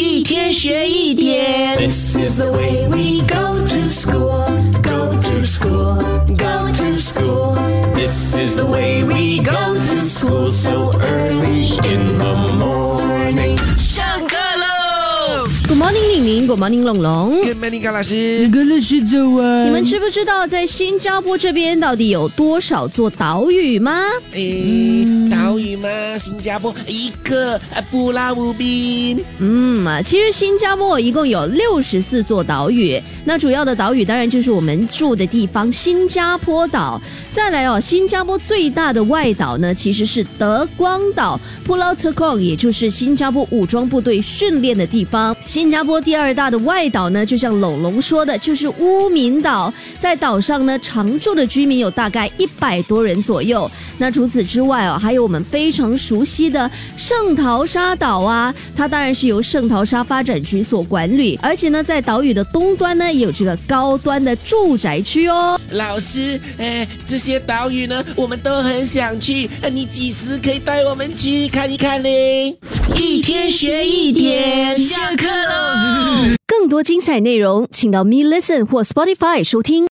一天学一点。This is the way we go to school, go to school, go to school. This is the way we go to school so early in the morning. 上课喽！Good morning，玲玲，Good morning，龙龙。Good morning，高老师。跟老师走啊！你们知不知道在新加坡这边到底有多少座岛屿吗？诶，岛屿吗？新加坡一个，啊布拉乌宾。嗯啊，其实新加坡一共有六十四座岛屿，那主要的岛屿当然就是我们住的地方新加坡岛。再来哦，新加坡最大的外岛呢，其实是德光岛 （Pulau Tekong），也就是新加坡武装部队训练的地方。新加坡第二大的外岛呢，就像龙龙说的，就是乌敏岛。在岛上呢，常住的居民有大概一百多人左右。那除此之外哦，还有我们非常熟悉的圣淘沙岛啊，它当然是由圣淘沙发展局所管理，而且呢，在岛屿的东端呢，也有这个高端的住宅区哦。老师，哎，这些岛屿呢，我们都很想去，呃你几时可以带我们去看一看呢？一天学一点，下课喽！更多精彩内容，请到 Me Listen 或 Spotify 收听。